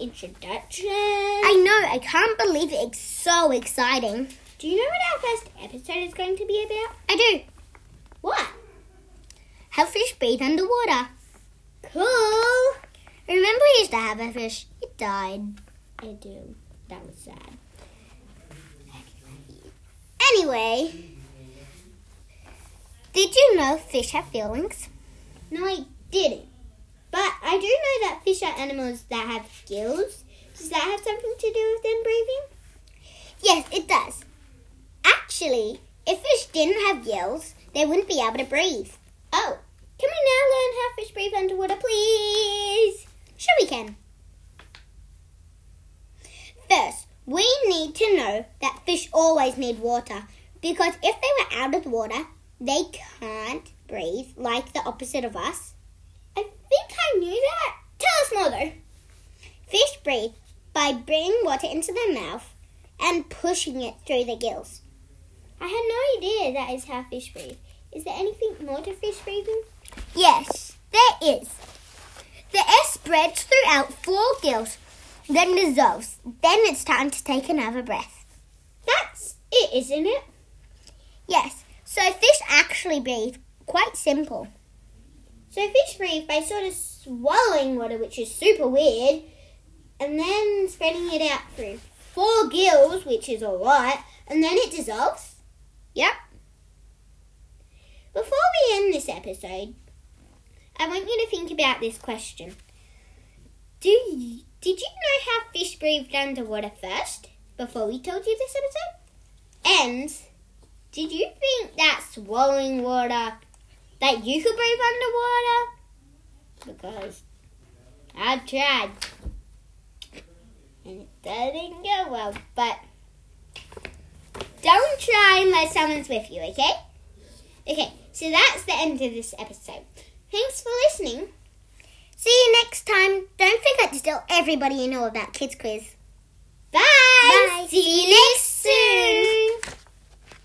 introduction. I know, I can't believe it. It's so exciting. Do you know what our first episode is going to be about? I do. What? How fish breathe underwater. Cool. Remember we used to have a fish? It died. I do. That was sad. Anyway, did you know fish have feelings? No, I didn't. Fish are animals that have gills. Does that have something to do with them breathing? Yes, it does. Actually, if fish didn't have gills, they wouldn't be able to breathe. Oh, can we now learn how fish breathe underwater, please? Sure, we can. First, we need to know that fish always need water because if they were out of the water, they can't breathe like the opposite of us. I think I knew that. Tell us more though. Fish breathe by bringing water into their mouth and pushing it through their gills. I had no idea that is how fish breathe. Is there anything more to fish breathing? Yes, there is. The air spreads throughout four gills, then dissolves. Then it's time to take another breath. That's it, isn't it? Yes, so fish actually breathe. Quite simple. So fish breathe by sort of swallowing water, which is super weird, and then spreading it out through four gills, which is a lot, and then it dissolves. Yep. Before we end this episode, I want you to think about this question. Do you, did you know how fish breathed underwater first before we told you this episode? And did you think that swallowing water that you could breathe underwater? Because I've tried. And it didn't go well, but don't try unless someone's with you, okay? Okay, so that's the end of this episode. Thanks for listening. See you next time. Don't forget to tell everybody you know about Kids Quiz. Bye. Bye. See you next soon.